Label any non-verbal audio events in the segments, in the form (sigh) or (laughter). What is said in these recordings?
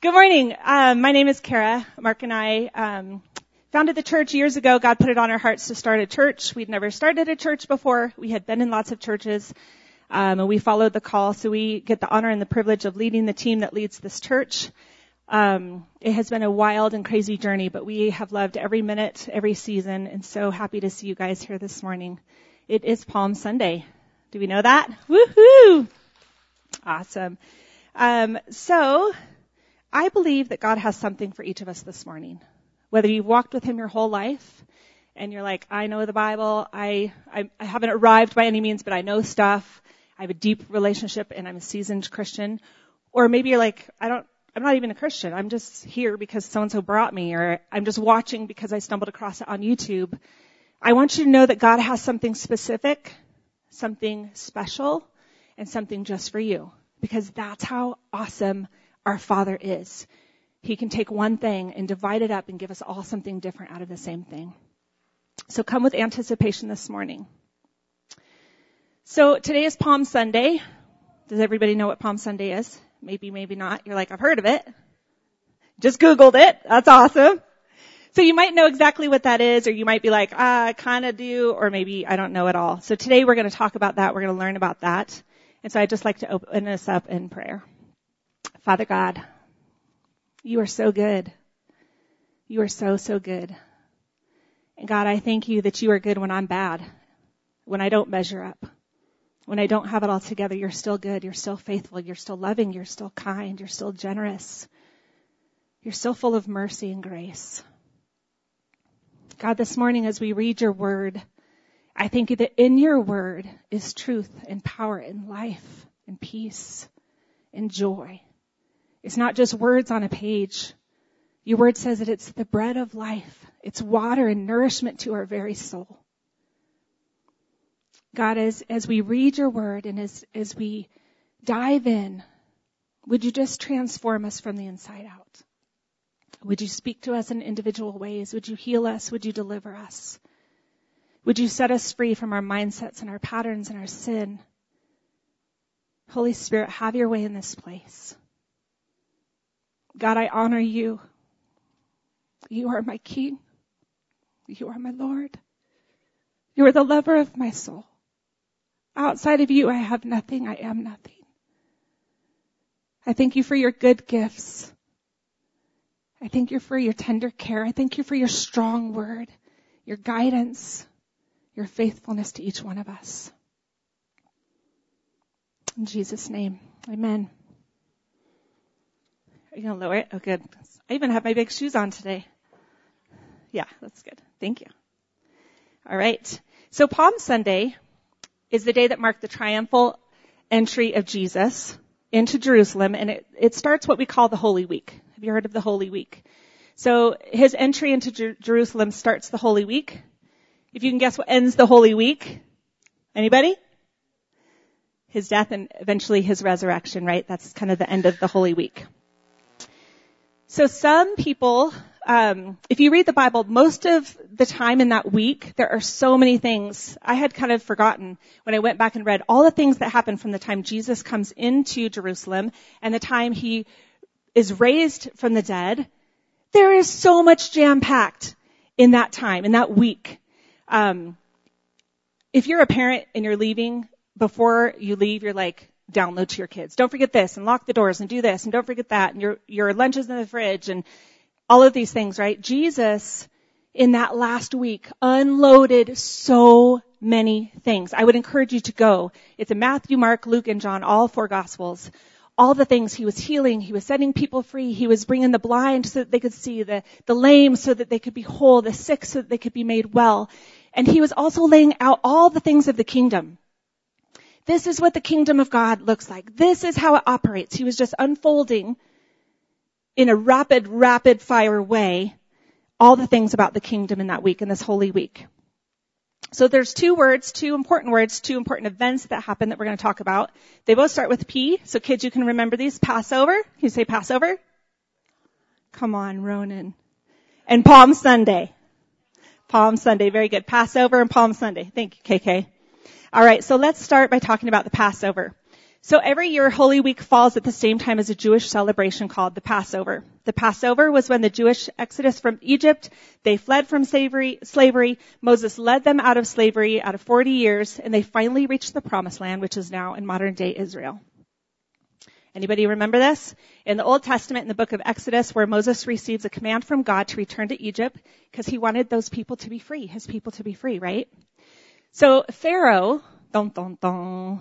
Good morning. Um, my name is Kara. Mark and I um, founded the church years ago. God put it on our hearts to start a church. We'd never started a church before. We had been in lots of churches, um, and we followed the call. So we get the honor and the privilege of leading the team that leads this church. Um, it has been a wild and crazy journey, but we have loved every minute, every season, and so happy to see you guys here this morning. It is Palm Sunday. Do we know that? Woohoo! Awesome. Um, so, I believe that God has something for each of us this morning. Whether you've walked with Him your whole life, and you're like, I know the Bible, I, I, I haven't arrived by any means, but I know stuff. I have a deep relationship, and I'm a seasoned Christian. Or maybe you're like, I don't, I'm not even a Christian. I'm just here because so and so brought me, or I'm just watching because I stumbled across it on YouTube. I want you to know that God has something specific, something special, and something just for you because that's how awesome our Father is. He can take one thing and divide it up and give us all something different out of the same thing. So come with anticipation this morning. So today is Palm Sunday. Does everybody know what Palm Sunday is? Maybe, maybe not. You're like, I've heard of it. Just Googled it. That's awesome. So you might know exactly what that is, or you might be like, ah, I kind of do, or maybe I don't know at all. So today we're going to talk about that. We're going to learn about that. And so I'd just like to open us up in prayer. Father God, you are so good. You are so, so good. And God, I thank you that you are good when I'm bad, when I don't measure up, when I don't have it all together. You're still good. You're still faithful. You're still loving. You're still kind. You're still generous. You're still full of mercy and grace. God, this morning as we read your word, I thank you that in your word is truth and power and life and peace and joy. It's not just words on a page. Your word says that it's the bread of life. It's water and nourishment to our very soul. God, as, as we read your word and as, as we dive in, would you just transform us from the inside out? Would you speak to us in individual ways? Would you heal us? Would you deliver us? Would you set us free from our mindsets and our patterns and our sin? Holy Spirit, have your way in this place. God, I honor you. You are my King. You are my Lord. You are the lover of my soul. Outside of you, I have nothing. I am nothing. I thank you for your good gifts. I thank you for your tender care. I thank you for your strong word, your guidance, your faithfulness to each one of us. In Jesus' name, amen. Are you going to lower it? Oh, good. I even have my big shoes on today. Yeah, that's good. Thank you. All right. So Palm Sunday is the day that marked the triumphal entry of Jesus into Jerusalem, and it, it starts what we call the Holy Week. Have you heard of the Holy Week? So his entry into Jer- Jerusalem starts the Holy Week. If you can guess what ends the Holy Week? Anybody? His death and eventually his resurrection, right? That's kind of the end of the Holy Week. So some people, um, if you read the Bible, most of the time in that week, there are so many things. I had kind of forgotten when I went back and read all the things that happened from the time Jesus comes into Jerusalem and the time he is raised from the dead. There is so much jam packed in that time, in that week. Um, if you're a parent and you're leaving, before you leave, you're like, download to your kids. Don't forget this and lock the doors and do this and don't forget that and your, your lunch is in the fridge and all of these things, right? Jesus in that last week unloaded so many things. I would encourage you to go. It's in Matthew, Mark, Luke, and John, all four gospels. All the things he was healing, he was setting people free, he was bringing the blind so that they could see, the, the lame so that they could be whole, the sick so that they could be made well. And he was also laying out all the things of the kingdom. This is what the kingdom of God looks like. This is how it operates. He was just unfolding in a rapid, rapid fire way all the things about the kingdom in that week, in this holy week. So there's two words, two important words, two important events that happen that we're going to talk about. They both start with P. So kids, you can remember these. Passover. Can you say Passover? Come on, Ronan. And Palm Sunday. Palm Sunday. Very good. Passover and Palm Sunday. Thank you, KK. All right, so let's start by talking about the Passover. So every year Holy Week falls at the same time as a Jewish celebration called the Passover. The Passover was when the Jewish exodus from Egypt, they fled from slavery, slavery. Moses led them out of slavery out of 40 years and they finally reached the promised land, which is now in modern day Israel. Anybody remember this? In the Old Testament, in the book of Exodus, where Moses receives a command from God to return to Egypt, because he wanted those people to be free, his people to be free, right? So Pharaoh, dun dun dun,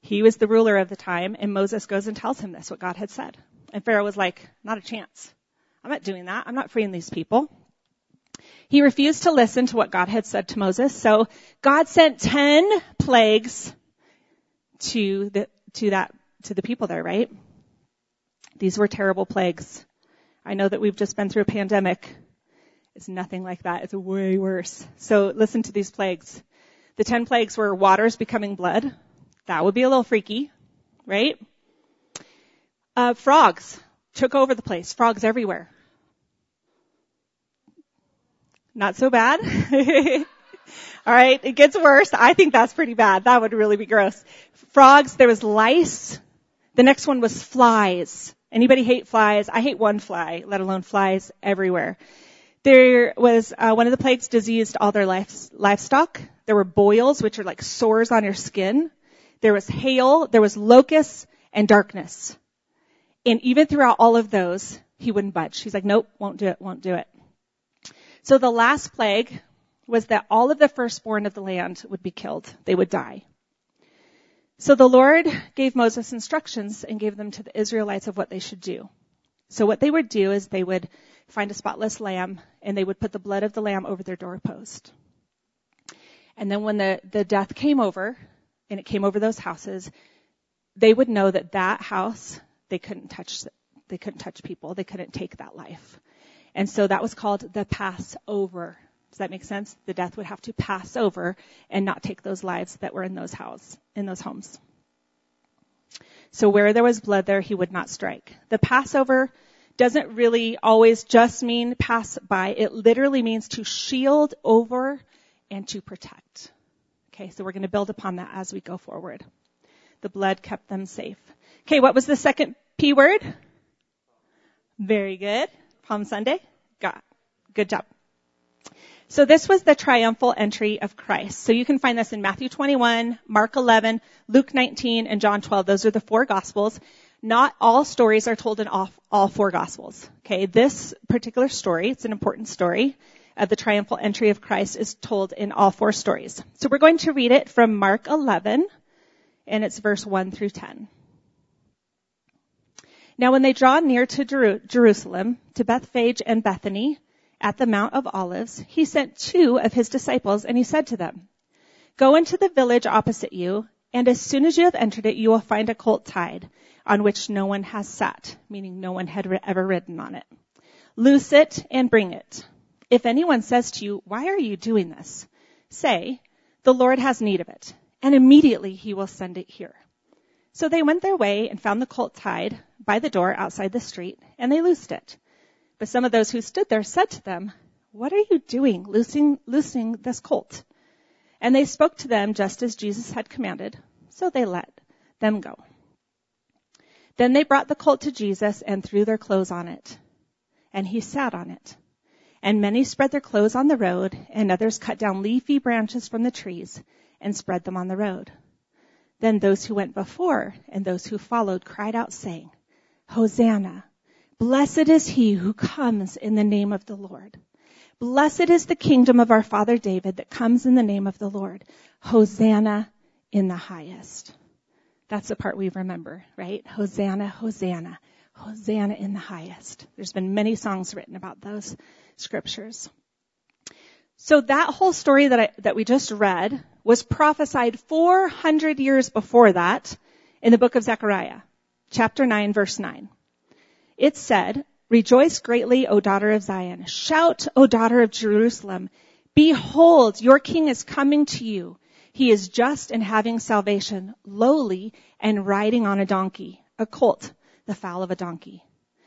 he was the ruler of the time, and Moses goes and tells him this, what God had said. And Pharaoh was like, not a chance. I'm not doing that. I'm not freeing these people. He refused to listen to what God had said to Moses, so God sent ten plagues to the, to that, to the people there, right? These were terrible plagues. I know that we've just been through a pandemic. It's nothing like that. It's way worse. So listen to these plagues. The ten plagues were waters becoming blood, that would be a little freaky, right? Uh, frogs took over the place. Frogs everywhere. Not so bad. (laughs) All right, it gets worse. I think that's pretty bad. That would really be gross. Frogs, there was lice. The next one was flies. Anybody hate flies? I hate one fly, let alone flies everywhere. There was uh, one of the plagues diseased all their life, livestock. There were boils, which are like sores on your skin. There was hail, there was locusts, and darkness. And even throughout all of those, he wouldn't budge. He's like, nope, won't do it, won't do it. So the last plague was that all of the firstborn of the land would be killed. They would die. So the Lord gave Moses instructions and gave them to the Israelites of what they should do. So what they would do is they would find a spotless lamb and they would put the blood of the lamb over their doorpost. And then when the, the death came over, and it came over those houses, they would know that that house, they couldn't touch, they couldn't touch people. They couldn't take that life. And so that was called the Passover. Does that make sense? The death would have to pass over and not take those lives that were in those house, in those homes. So where there was blood there, he would not strike. The Passover doesn't really always just mean pass by. It literally means to shield over and to protect. Okay, so we're going to build upon that as we go forward. The blood kept them safe. Okay, what was the second P word? Very good. Palm Sunday? Got. Good job. So this was the triumphal entry of Christ. So you can find this in Matthew 21, Mark 11, Luke 19, and John 12. Those are the four gospels. Not all stories are told in all, all four gospels. Okay, this particular story, it's an important story, of the triumphal entry of Christ is told in all four stories. So we're going to read it from Mark 11, and it's verse 1 through 10. Now when they draw near to Jer- Jerusalem, to Bethphage and Bethany, at the Mount of Olives, he sent two of his disciples, and he said to them, Go into the village opposite you, and as soon as you have entered it, you will find a colt tied, on which no one has sat, meaning no one had ever ridden on it. Loose it and bring it. If anyone says to you, why are you doing this? Say, the Lord has need of it, and immediately he will send it here. So they went their way and found the colt tied by the door outside the street, and they loosed it. But some of those who stood there said to them, what are you doing, loosing, loosing this colt? And they spoke to them just as Jesus had commanded, so they let them go. Then they brought the colt to Jesus and threw their clothes on it, and he sat on it. And many spread their clothes on the road, and others cut down leafy branches from the trees and spread them on the road. Then those who went before and those who followed cried out saying, Hosanna! Blessed is he who comes in the name of the Lord. Blessed is the kingdom of our father David that comes in the name of the Lord. Hosanna in the highest. That's the part we remember, right? Hosanna, Hosanna, Hosanna in the highest. There's been many songs written about those scriptures. So that whole story that I, that we just read was prophesied 400 years before that in the book of Zechariah, chapter 9 verse 9. It said, Rejoice greatly, O daughter of Zion. Shout, O daughter of Jerusalem. Behold, your king is coming to you. He is just and having salvation, lowly and riding on a donkey, a colt, the foal of a donkey.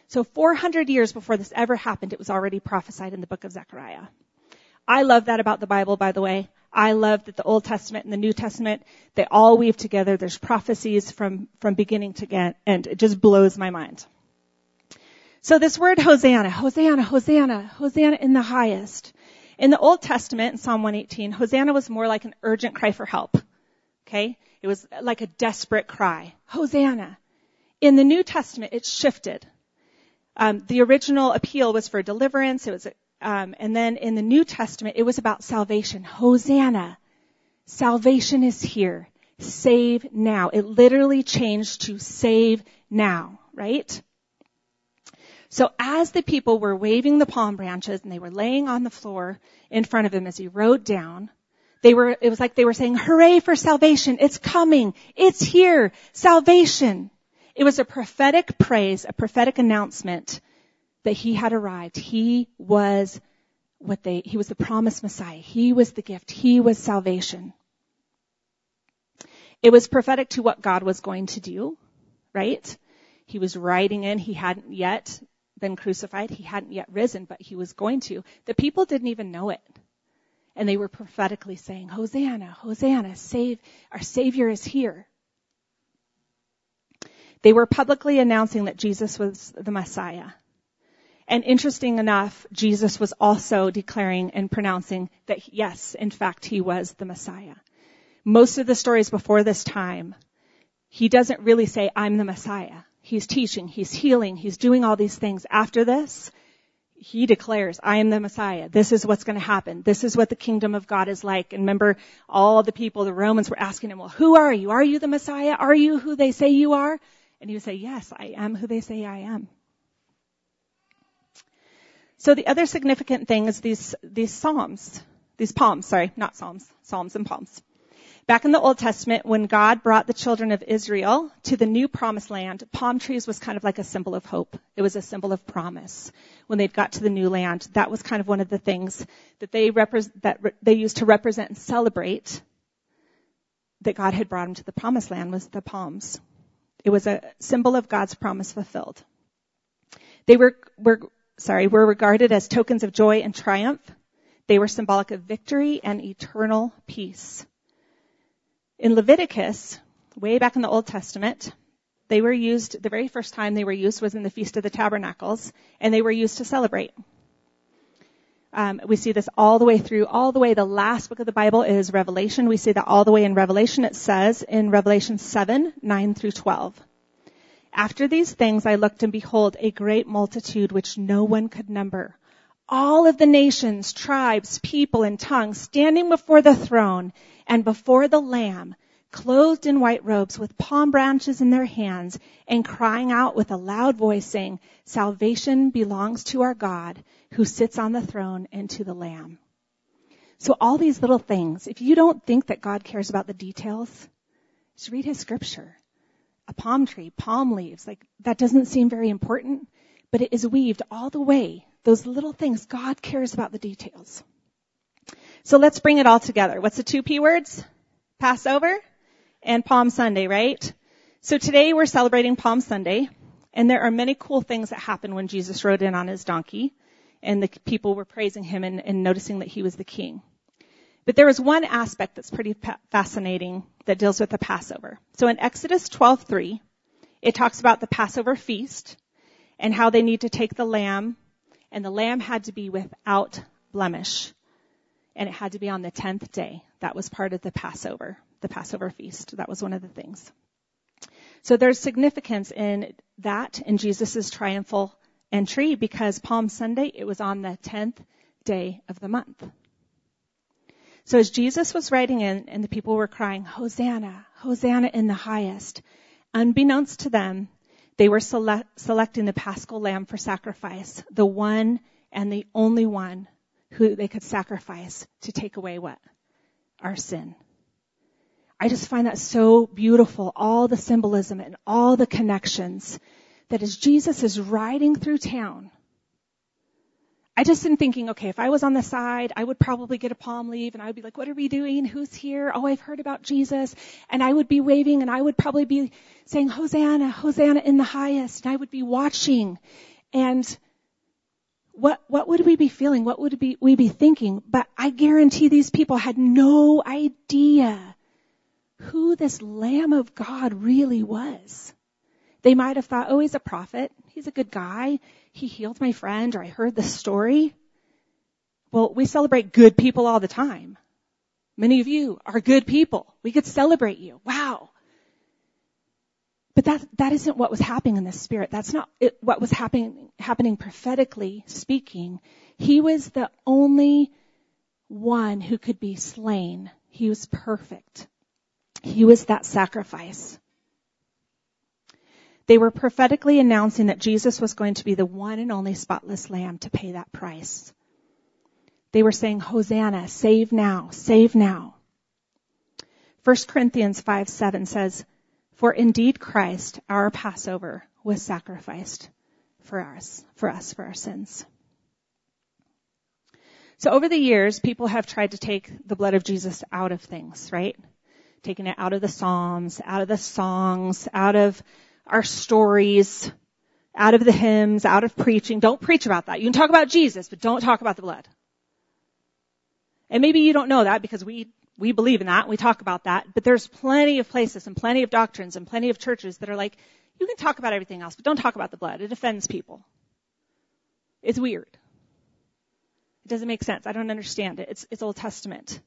So 400 years before this ever happened, it was already prophesied in the book of Zechariah. I love that about the Bible, by the way. I love that the Old Testament and the New Testament, they all weave together. There's prophecies from, from beginning to end. It just blows my mind. So this word Hosanna, Hosanna, Hosanna, Hosanna in the highest. In the Old Testament, in Psalm 118, Hosanna was more like an urgent cry for help. Okay? It was like a desperate cry. Hosanna. In the New Testament, it shifted. Um, the original appeal was for deliverance. It was, um, and then in the New Testament, it was about salvation. Hosanna. Salvation is here. Save now. It literally changed to save now, right? So as the people were waving the palm branches and they were laying on the floor in front of him as he rode down, they were, it was like they were saying, hooray for salvation. It's coming. It's here. Salvation. It was a prophetic praise, a prophetic announcement that he had arrived. He was what they, he was the promised Messiah. He was the gift. He was salvation. It was prophetic to what God was going to do, right? He was riding in. He hadn't yet been crucified. He hadn't yet risen, but he was going to. The people didn't even know it. And they were prophetically saying, Hosanna, Hosanna, save, our Savior is here. They were publicly announcing that Jesus was the Messiah. And interesting enough, Jesus was also declaring and pronouncing that yes, in fact, he was the Messiah. Most of the stories before this time, he doesn't really say, I'm the Messiah. He's teaching, he's healing, he's doing all these things. After this, he declares, I am the Messiah. This is what's going to happen. This is what the kingdom of God is like. And remember, all the people, the Romans were asking him, well, who are you? Are you the Messiah? Are you who they say you are? And he would say, yes, I am who they say I am. So the other significant thing is these, these psalms, these palms, sorry, not psalms, psalms and palms. Back in the Old Testament, when God brought the children of Israel to the new promised land, palm trees was kind of like a symbol of hope. It was a symbol of promise. When they got to the new land, that was kind of one of the things that they repre- that re- they used to represent and celebrate that God had brought them to the promised land was the palms. It was a symbol of God's promise fulfilled. They were, were, sorry, were regarded as tokens of joy and triumph. They were symbolic of victory and eternal peace. In Leviticus, way back in the Old Testament, they were used, the very first time they were used was in the Feast of the Tabernacles, and they were used to celebrate. Um, we see this all the way through, all the way. The last book of the Bible is Revelation. We see that all the way in Revelation. It says in Revelation 7, 9 through 12. After these things I looked and behold a great multitude which no one could number. All of the nations, tribes, people, and tongues standing before the throne and before the Lamb, clothed in white robes with palm branches in their hands and crying out with a loud voice saying, salvation belongs to our God who sits on the throne and to the Lamb. So all these little things, if you don't think that God cares about the details, just read his scripture. A palm tree, palm leaves, like that doesn't seem very important, but it is weaved all the way. Those little things, God cares about the details. So let's bring it all together. What's the two P words? Passover and Palm Sunday, right? So today we're celebrating Palm Sunday, and there are many cool things that happen when Jesus rode in on his donkey and the people were praising him and, and noticing that he was the king. But there is one aspect that's pretty pa- fascinating that deals with the Passover. So in Exodus 12:3, it talks about the Passover feast and how they need to take the lamb, and the lamb had to be without blemish, and it had to be on the tenth day. That was part of the Passover, the Passover feast. That was one of the things. So there's significance in that in Jesus' triumphal entry because Palm Sunday, it was on the 10th day of the month. So as Jesus was riding in and the people were crying, Hosanna, Hosanna in the highest, unbeknownst to them, they were selecting the paschal lamb for sacrifice, the one and the only one who they could sacrifice to take away what? Our sin. I just find that so beautiful, all the symbolism and all the connections that as Jesus is riding through town, I just am thinking, okay, if I was on the side, I would probably get a palm leaf and I would be like, what are we doing? Who's here? Oh, I've heard about Jesus. And I would be waving and I would probably be saying, Hosanna, Hosanna in the highest. And I would be watching. And what, what would we be feeling? What would we, we be thinking? But I guarantee these people had no idea who this Lamb of God really was. They might have thought, oh, he's a prophet. He's a good guy. He healed my friend or I heard the story. Well, we celebrate good people all the time. Many of you are good people. We could celebrate you. Wow. But that, that isn't what was happening in the spirit. That's not it, what was happening, happening prophetically speaking. He was the only one who could be slain. He was perfect. He was that sacrifice. They were prophetically announcing that Jesus was going to be the one and only spotless lamb to pay that price. They were saying, Hosanna, save now, save now. 1 Corinthians 5 7 says, For indeed Christ, our Passover, was sacrificed for us, for us, for our sins. So over the years, people have tried to take the blood of Jesus out of things, right? Taking it out of the Psalms, out of the songs, out of our stories, out of the hymns, out of preaching. Don't preach about that. You can talk about Jesus, but don't talk about the blood. And maybe you don't know that because we, we believe in that. We talk about that. But there's plenty of places and plenty of doctrines and plenty of churches that are like, you can talk about everything else, but don't talk about the blood. It offends people. It's weird. It doesn't make sense. I don't understand it. It's, it's Old Testament.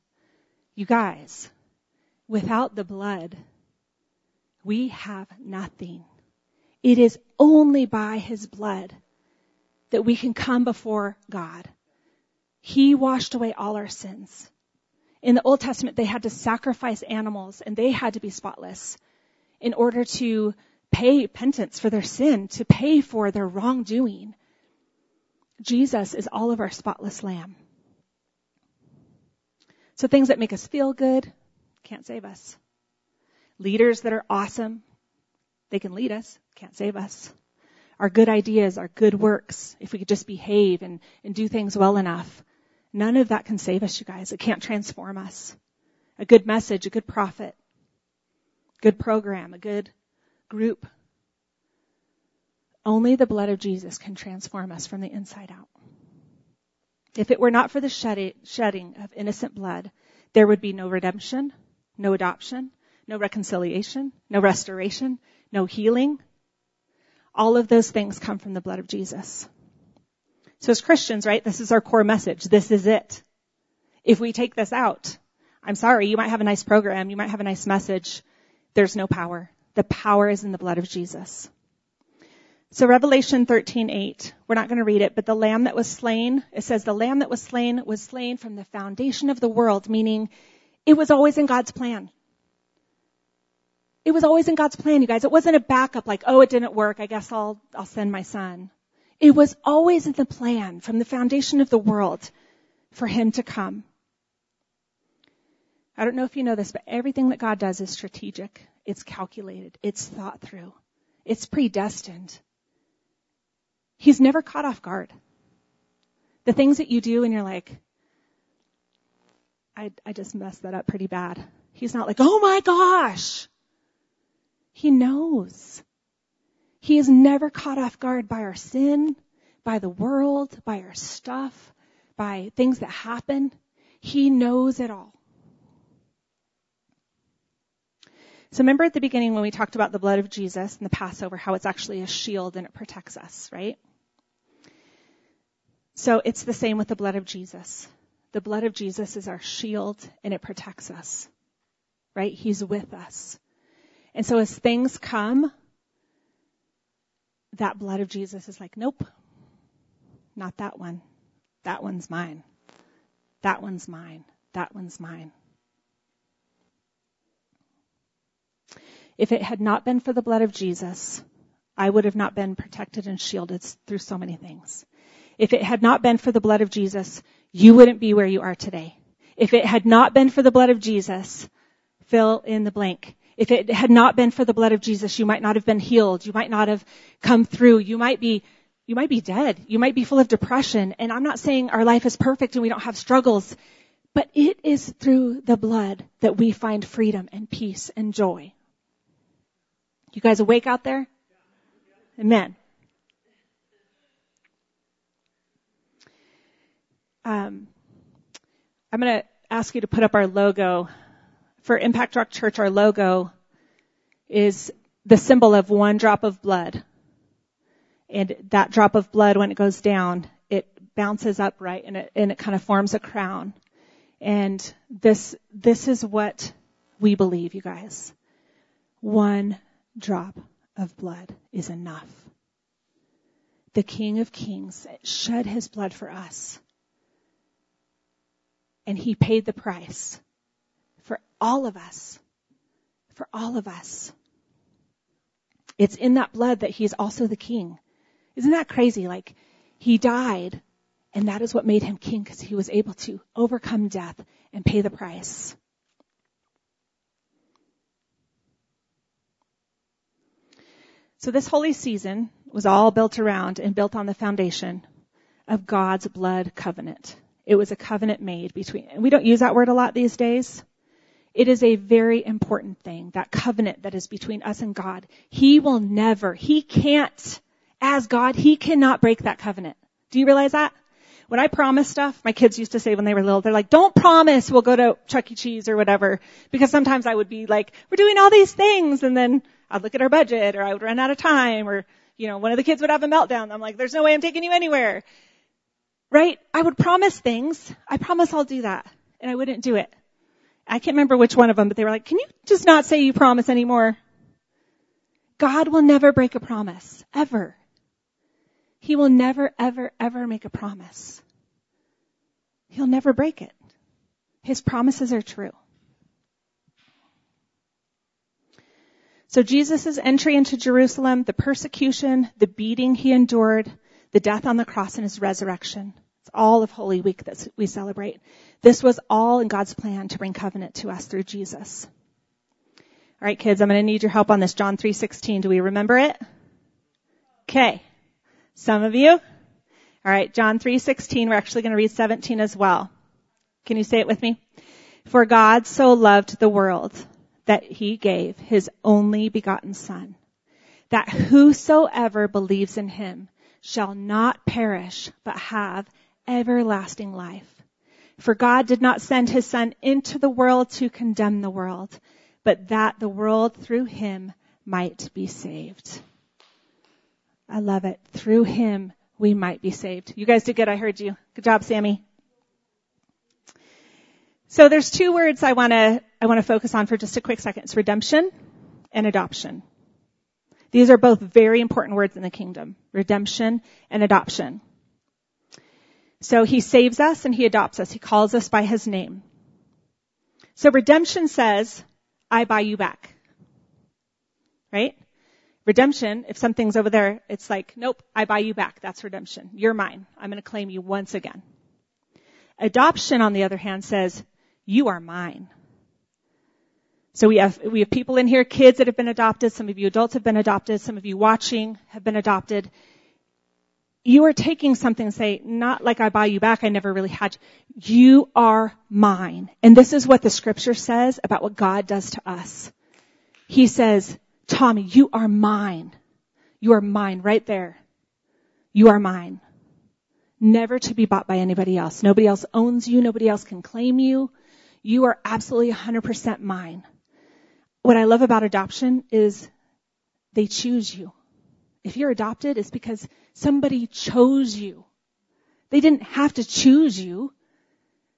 You guys, without the blood, we have nothing. It is only by His blood that we can come before God. He washed away all our sins. In the Old Testament, they had to sacrifice animals and they had to be spotless in order to pay penance for their sin, to pay for their wrongdoing. Jesus is all of our spotless lamb. So things that make us feel good can't save us. Leaders that are awesome, they can lead us, can't save us. Our good ideas, our good works, if we could just behave and, and do things well enough, None of that can save us, you guys. It can't transform us. A good message, a good prophet, good program, a good group. Only the blood of Jesus can transform us from the inside out. If it were not for the shedding of innocent blood, there would be no redemption, no adoption, no reconciliation, no restoration, no healing. All of those things come from the blood of Jesus. So as Christians, right, this is our core message. This is it. If we take this out, I'm sorry, you might have a nice program, you might have a nice message. There's no power. The power is in the blood of Jesus. So Revelation 13:8, we're not going to read it, but the lamb that was slain, it says the lamb that was slain was slain from the foundation of the world, meaning it was always in God's plan. It was always in God's plan, you guys. It wasn't a backup like, oh, it didn't work. I guess I'll, I'll send my son. It was always in the plan from the foundation of the world for him to come. I don't know if you know this, but everything that God does is strategic. It's calculated. It's thought through. It's predestined. He's never caught off guard. The things that you do and you're like, I, I just messed that up pretty bad. He's not like, oh my gosh. He knows. He is never caught off guard by our sin, by the world, by our stuff, by things that happen. He knows it all. So remember at the beginning when we talked about the blood of Jesus and the Passover, how it's actually a shield and it protects us, right? So it's the same with the blood of Jesus. The blood of Jesus is our shield and it protects us, right? He's with us. And so as things come, that blood of Jesus is like, nope, not that one. That one's mine. That one's mine. That one's mine. If it had not been for the blood of Jesus, I would have not been protected and shielded through so many things. If it had not been for the blood of Jesus, you wouldn't be where you are today. If it had not been for the blood of Jesus, fill in the blank. If it had not been for the blood of Jesus, you might not have been healed. You might not have come through. You might be, you might be dead. You might be full of depression. And I'm not saying our life is perfect and we don't have struggles, but it is through the blood that we find freedom and peace and joy. You guys awake out there? Amen. um, I'm going to ask you to put up our logo. For Impact Rock Church, our logo is the symbol of one drop of blood. And that drop of blood, when it goes down, it bounces upright and it, and it kind of forms a crown. And this, this is what we believe, you guys. One drop of blood is enough. The King of Kings shed his blood for us. And he paid the price for all of us. For all of us. It's in that blood that he's also the king. Isn't that crazy? Like, he died, and that is what made him king because he was able to overcome death and pay the price. So this holy season was all built around and built on the foundation of God's blood covenant. It was a covenant made between, and we don't use that word a lot these days. It is a very important thing, that covenant that is between us and God. He will never, He can't, as God, He cannot break that covenant. Do you realize that? When I promise stuff, my kids used to say when they were little, they're like, don't promise we'll go to Chuck E. Cheese or whatever. Because sometimes I would be like, we're doing all these things and then I'd look at our budget or I would run out of time or, you know, one of the kids would have a meltdown. I'm like, there's no way I'm taking you anywhere. Right? I would promise things. I promise I'll do that. And I wouldn't do it. I can't remember which one of them, but they were like, can you just not say you promise anymore? God will never break a promise. Ever. He will never, ever, ever make a promise. He'll never break it. His promises are true. So Jesus' entry into Jerusalem, the persecution, the beating he endured, the death on the cross and his resurrection. It's all of Holy Week that we celebrate. This was all in God's plan to bring covenant to us through Jesus. All right, kids, I'm going to need your help on this. John 3:16. Do we remember it? Okay. Some of you? All right, John 3:16. We're actually going to read 17 as well. Can you say it with me? For God so loved the world that he gave his only begotten son, that whosoever believes in him shall not perish, but have everlasting life. For God did not send his son into the world to condemn the world, but that the world through him might be saved. I love it. Through him we might be saved. You guys did good. I heard you. Good job, Sammy. So there's two words I want to I want to focus on for just a quick second. It's redemption and adoption. These are both very important words in the kingdom. Redemption and adoption. So he saves us and he adopts us. He calls us by his name. So redemption says, I buy you back. Right? Redemption, if something's over there, it's like, nope, I buy you back. That's redemption. You're mine. I'm going to claim you once again. Adoption, on the other hand, says, you are mine. So we have, we have people in here, kids that have been adopted. Some of you adults have been adopted. Some of you watching have been adopted. You are taking something and say, not like I buy you back. I never really had you. You are mine. And this is what the scripture says about what God does to us. He says, Tommy, you are mine. You are mine right there. You are mine. Never to be bought by anybody else. Nobody else owns you. Nobody else can claim you. You are absolutely 100% mine. What I love about adoption is they choose you. If you're adopted, it's because somebody chose you. They didn't have to choose you,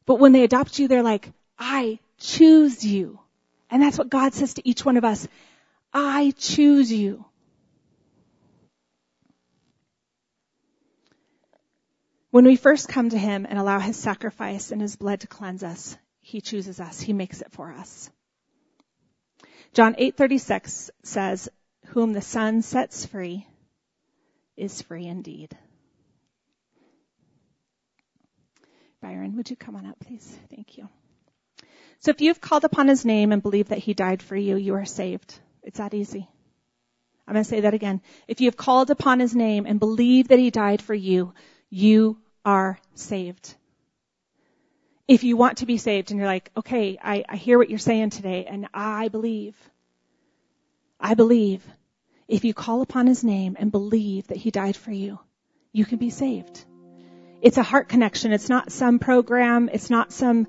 but when they adopt you, they're like, I choose you. And that's what God says to each one of us. I choose you. When we first come to Him and allow His sacrifice and His blood to cleanse us, he chooses us. He makes it for us. John 8:36 says, "Whom the Son sets free is free indeed." Byron, would you come on up, please? Thank you. So if you've called upon his name and believe that he died for you, you are saved. It's that easy. I'm going to say that again. If you have called upon his name and believe that he died for you, you are saved if you want to be saved and you're like, okay, I, I hear what you're saying today and I believe. I believe. If you call upon his name and believe that he died for you, you can be saved. It's a heart connection. It's not some program. It's not some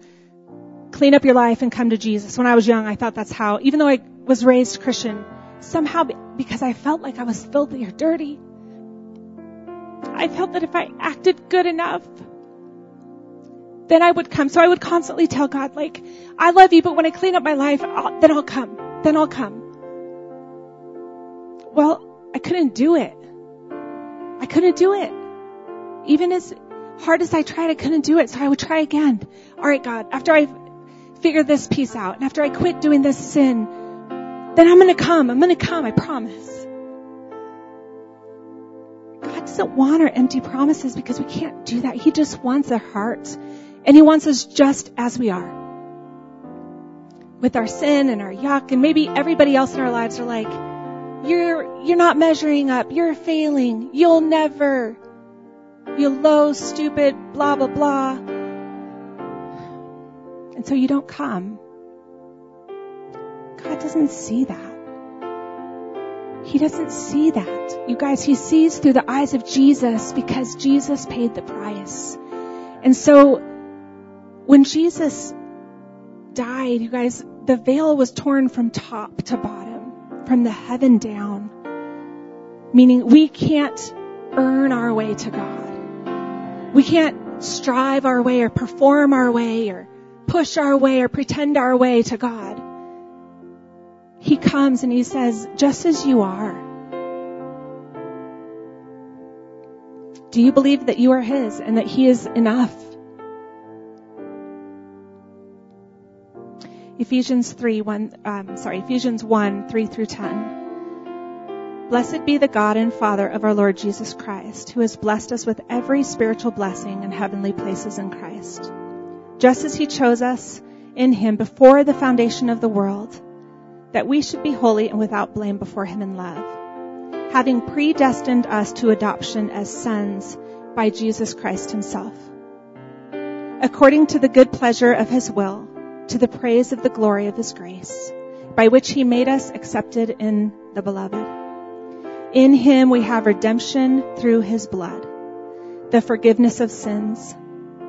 clean up your life and come to Jesus. When I was young, I thought that's how, even though I was raised Christian, somehow because I felt like I was filthy or dirty, I felt that if I acted good enough, then I would come. So I would constantly tell God, like, I love you, but when I clean up my life, I'll, then I'll come. Then I'll come. Well, I couldn't do it. I couldn't do it. Even as hard as I tried, I couldn't do it. So I would try again. All right, God, after I figure this piece out and after I quit doing this sin, then I'm going to come. I'm going to come. I promise. God doesn't want our empty promises because we can't do that. He just wants a heart and He wants us just as we are. With our sin and our yuck and maybe everybody else in our lives are like, you're, you're not measuring up. You're failing. You'll never. You low, stupid, blah, blah, blah. And so you don't come. God doesn't see that. He doesn't see that. You guys, He sees through the eyes of Jesus because Jesus paid the price. And so when Jesus died, you guys, the veil was torn from top to bottom, from the heaven down. Meaning we can't earn our way to God. We can't strive our way or perform our way or push our way or pretend our way to God. He comes and he says, just as you are. Do you believe that you are his and that he is enough? Ephesians 3, 1, um, sorry, Ephesians 1, 3 through 10. Blessed be the God and Father of our Lord Jesus Christ, who has blessed us with every spiritual blessing in heavenly places in Christ. Just as he chose us in him before the foundation of the world, that we should be holy and without blame before him in love, having predestined us to adoption as sons by Jesus Christ himself, according to the good pleasure of his will, to the praise of the glory of his grace, by which he made us accepted in the beloved. In him we have redemption through his blood, the forgiveness of sins,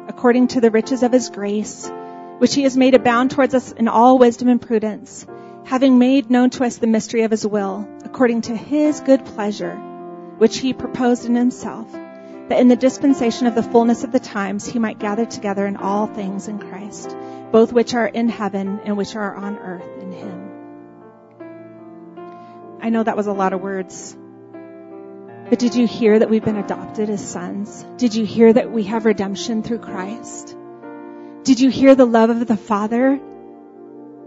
according to the riches of his grace, which he has made abound towards us in all wisdom and prudence, having made known to us the mystery of his will, according to his good pleasure, which he proposed in himself, that in the dispensation of the fullness of the times he might gather together in all things in Christ both which are in heaven and which are on earth in him. I know that was a lot of words. But did you hear that we've been adopted as sons? Did you hear that we have redemption through Christ? Did you hear the love of the Father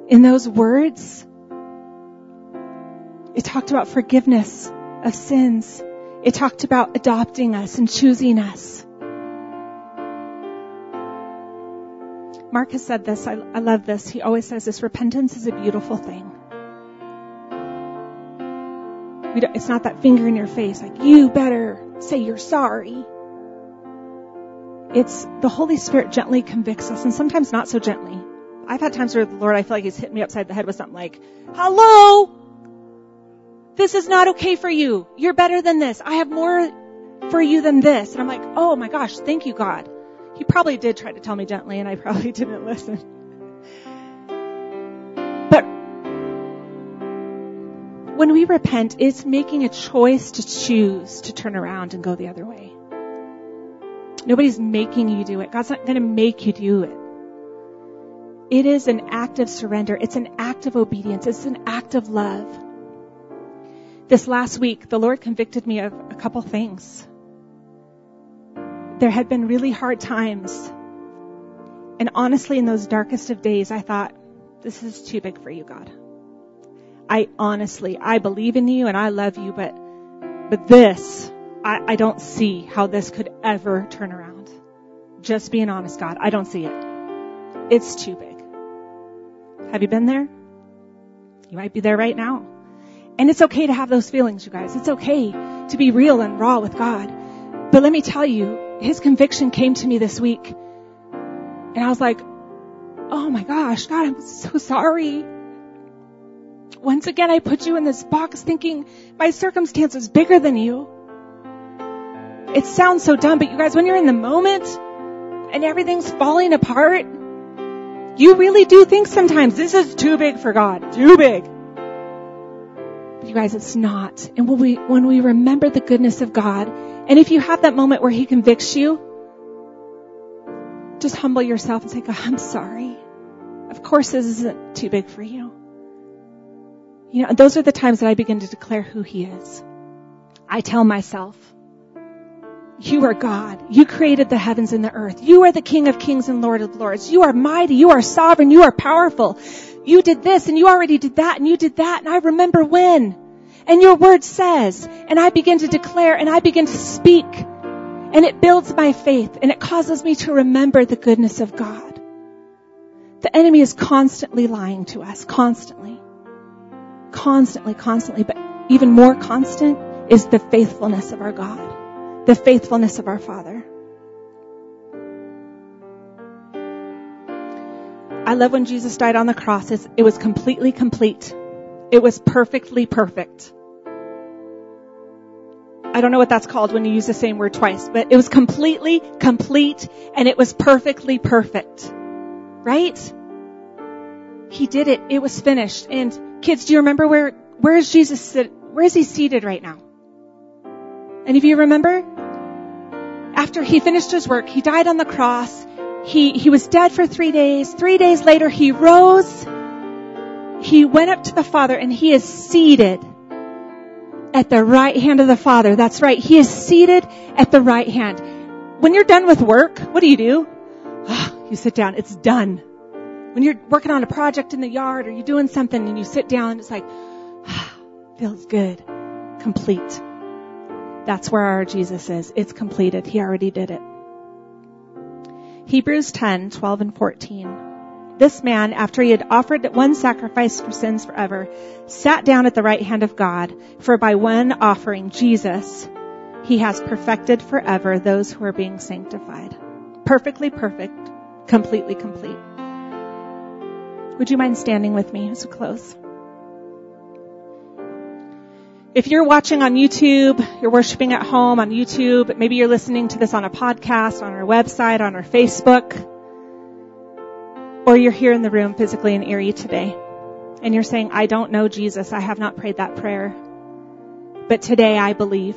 in those words? It talked about forgiveness of sins. It talked about adopting us and choosing us. Mark has said this. I, I love this. He always says this repentance is a beautiful thing. it's not that finger in your face, like, you better say you're sorry. It's the Holy Spirit gently convicts us, and sometimes not so gently. I've had times where the Lord, I feel like He's hit me upside the head with something like, hello! This is not okay for you. You're better than this. I have more for you than this. And I'm like, oh my gosh, thank you, God. He probably did try to tell me gently and I probably (laughs) didn't listen. But when we repent, it's making a choice to choose to turn around and go the other way. Nobody's making you do it. God's not going to make you do it. It is an act of surrender. It's an act of obedience. It's an act of love. This last week, the Lord convicted me of a couple things there had been really hard times. And honestly, in those darkest of days, I thought, this is too big for you, God. I honestly, I believe in you and I love you, but, but this, I, I don't see how this could ever turn around. Just being honest, God, I don't see it. It's too big. Have you been there? You might be there right now. And it's okay to have those feelings, you guys. It's okay to be real and raw with God. But let me tell you, his conviction came to me this week. And I was like, oh my gosh, God, I'm so sorry. Once again, I put you in this box thinking my circumstance is bigger than you. It sounds so dumb, but you guys, when you're in the moment and everything's falling apart, you really do think sometimes this is too big for God. Too big. You guys, it's not. And when we, when we remember the goodness of God, and if you have that moment where He convicts you, just humble yourself and say, God, I'm sorry. Of course this isn't too big for you. You know, those are the times that I begin to declare who He is. I tell myself, you are God. You created the heavens and the earth. You are the King of kings and Lord of lords. You are mighty. You are sovereign. You are powerful. You did this and you already did that and you did that and I remember when. And your word says, and I begin to declare and I begin to speak and it builds my faith and it causes me to remember the goodness of God. The enemy is constantly lying to us, constantly. Constantly, constantly, but even more constant is the faithfulness of our God the faithfulness of our Father. I love when Jesus died on the cross. It was completely complete. It was perfectly perfect. I don't know what that's called when you use the same word twice, but it was completely complete and it was perfectly perfect. Right? He did it. It was finished. And kids, do you remember where, where is Jesus sit, where is he seated right now? Any of you remember? After he finished his work, he died on the cross. He, he was dead for three days. Three days later, he rose. He went up to the Father and he is seated at the right hand of the Father. That's right. He is seated at the right hand. When you're done with work, what do you do? Oh, you sit down. It's done. When you're working on a project in the yard or you're doing something and you sit down, it's like, ah, feels good. Complete. That's where our Jesus is. It's completed. He already did it. Hebrews 10, 12 and 14. This man, after he had offered one sacrifice for sins forever, sat down at the right hand of God, for by one offering, Jesus, he has perfected forever those who are being sanctified. Perfectly perfect, completely complete. Would you mind standing with me as we close? If you're watching on YouTube, you're worshiping at home on YouTube, maybe you're listening to this on a podcast, on our website, on our Facebook, or you're here in the room physically in Erie today, and you're saying, I don't know Jesus, I have not prayed that prayer, but today I believe.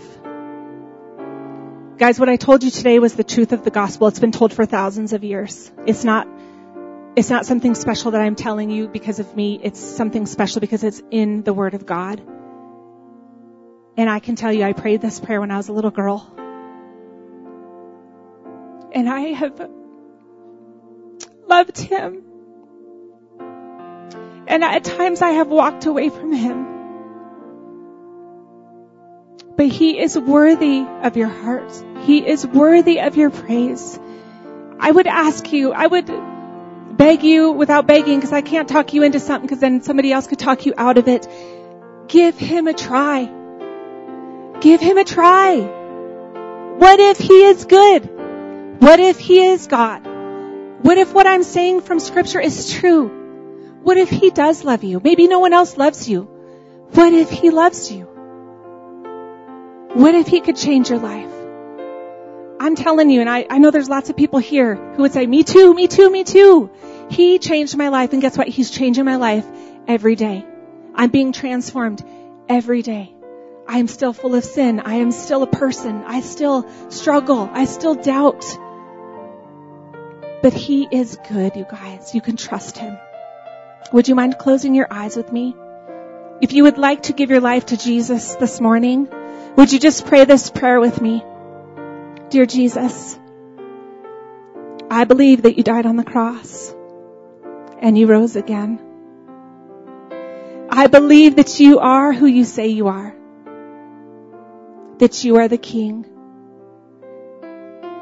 Guys, what I told you today was the truth of the gospel. It's been told for thousands of years. It's not, it's not something special that I'm telling you because of me. It's something special because it's in the Word of God. And I can tell you, I prayed this prayer when I was a little girl. And I have loved him. And at times I have walked away from him. But he is worthy of your heart. He is worthy of your praise. I would ask you, I would beg you without begging because I can't talk you into something because then somebody else could talk you out of it. Give him a try. Give him a try. What if he is good? What if he is God? What if what I'm saying from scripture is true? What if he does love you? Maybe no one else loves you. What if he loves you? What if he could change your life? I'm telling you, and I, I know there's lots of people here who would say, me too, me too, me too. He changed my life, and guess what? He's changing my life every day. I'm being transformed every day. I am still full of sin. I am still a person. I still struggle. I still doubt. But He is good, you guys. You can trust Him. Would you mind closing your eyes with me? If you would like to give your life to Jesus this morning, would you just pray this prayer with me? Dear Jesus, I believe that you died on the cross and you rose again. I believe that you are who you say you are that you are the King.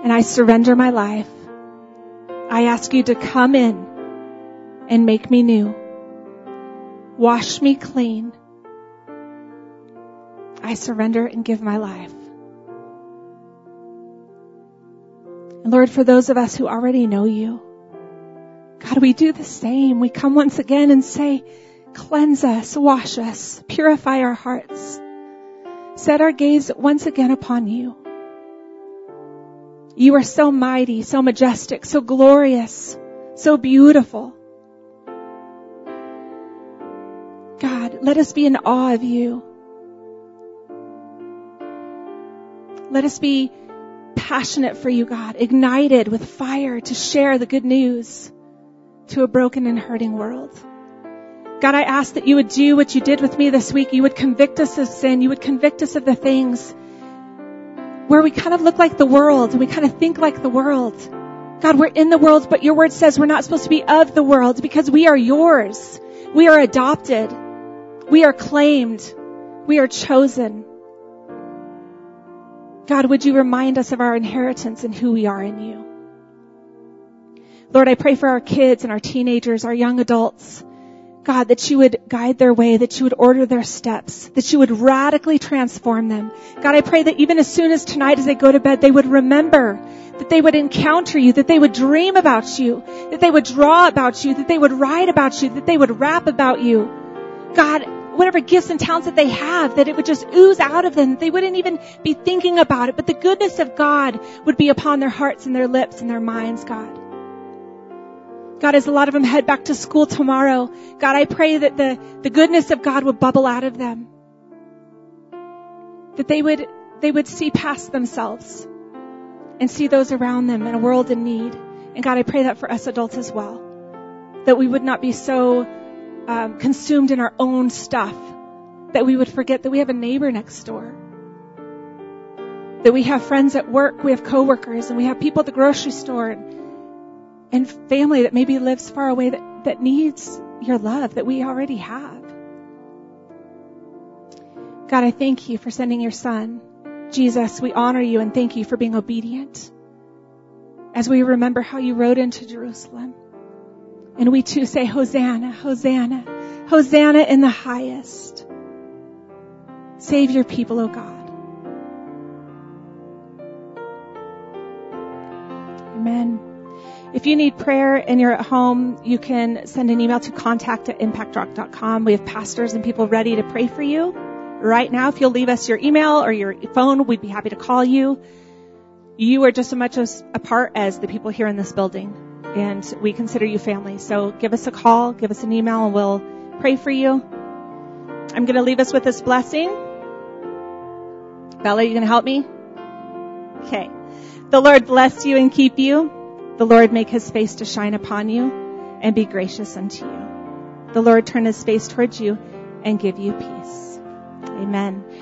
And I surrender my life. I ask you to come in and make me new. Wash me clean. I surrender and give my life. And Lord, for those of us who already know you, God, we do the same. We come once again and say, cleanse us, wash us, purify our hearts set our gaze once again upon you. You are so mighty, so majestic, so glorious, so beautiful. God, let us be in awe of you. Let us be passionate for you, God, ignited with fire to share the good news to a broken and hurting world. God, I ask that you would do what you did with me this week. You would convict us of sin. You would convict us of the things where we kind of look like the world and we kind of think like the world. God, we're in the world, but your word says we're not supposed to be of the world because we are yours. We are adopted. We are claimed. We are chosen. God, would you remind us of our inheritance and who we are in you? Lord, I pray for our kids and our teenagers, our young adults. God, that you would guide their way, that you would order their steps, that you would radically transform them. God, I pray that even as soon as tonight as they go to bed, they would remember, that they would encounter you, that they would dream about you, that they would draw about you, that they would write about you, that they would rap about you. God, whatever gifts and talents that they have, that it would just ooze out of them. They wouldn't even be thinking about it, but the goodness of God would be upon their hearts and their lips and their minds, God. God, as a lot of them head back to school tomorrow, God, I pray that the, the goodness of God would bubble out of them. That they would, they would see past themselves and see those around them in a world in need. And God, I pray that for us adults as well. That we would not be so um, consumed in our own stuff that we would forget that we have a neighbor next door. That we have friends at work, we have coworkers, and we have people at the grocery store and, and family that maybe lives far away that, that needs your love that we already have. God, I thank you for sending your son. Jesus, we honor you and thank you for being obedient. As we remember how you rode into Jerusalem. And we too say, Hosanna, Hosanna, Hosanna in the highest. Save your people, O God. If you need prayer and you're at home, you can send an email to contact at impactrock.com. We have pastors and people ready to pray for you right now. If you'll leave us your email or your phone, we'd be happy to call you. You are just as much as a part as the people here in this building and we consider you family. So give us a call, give us an email, and we'll pray for you. I'm going to leave us with this blessing. Bella, are you going to help me? Okay. The Lord bless you and keep you. The Lord make his face to shine upon you and be gracious unto you. The Lord turn his face towards you and give you peace. Amen.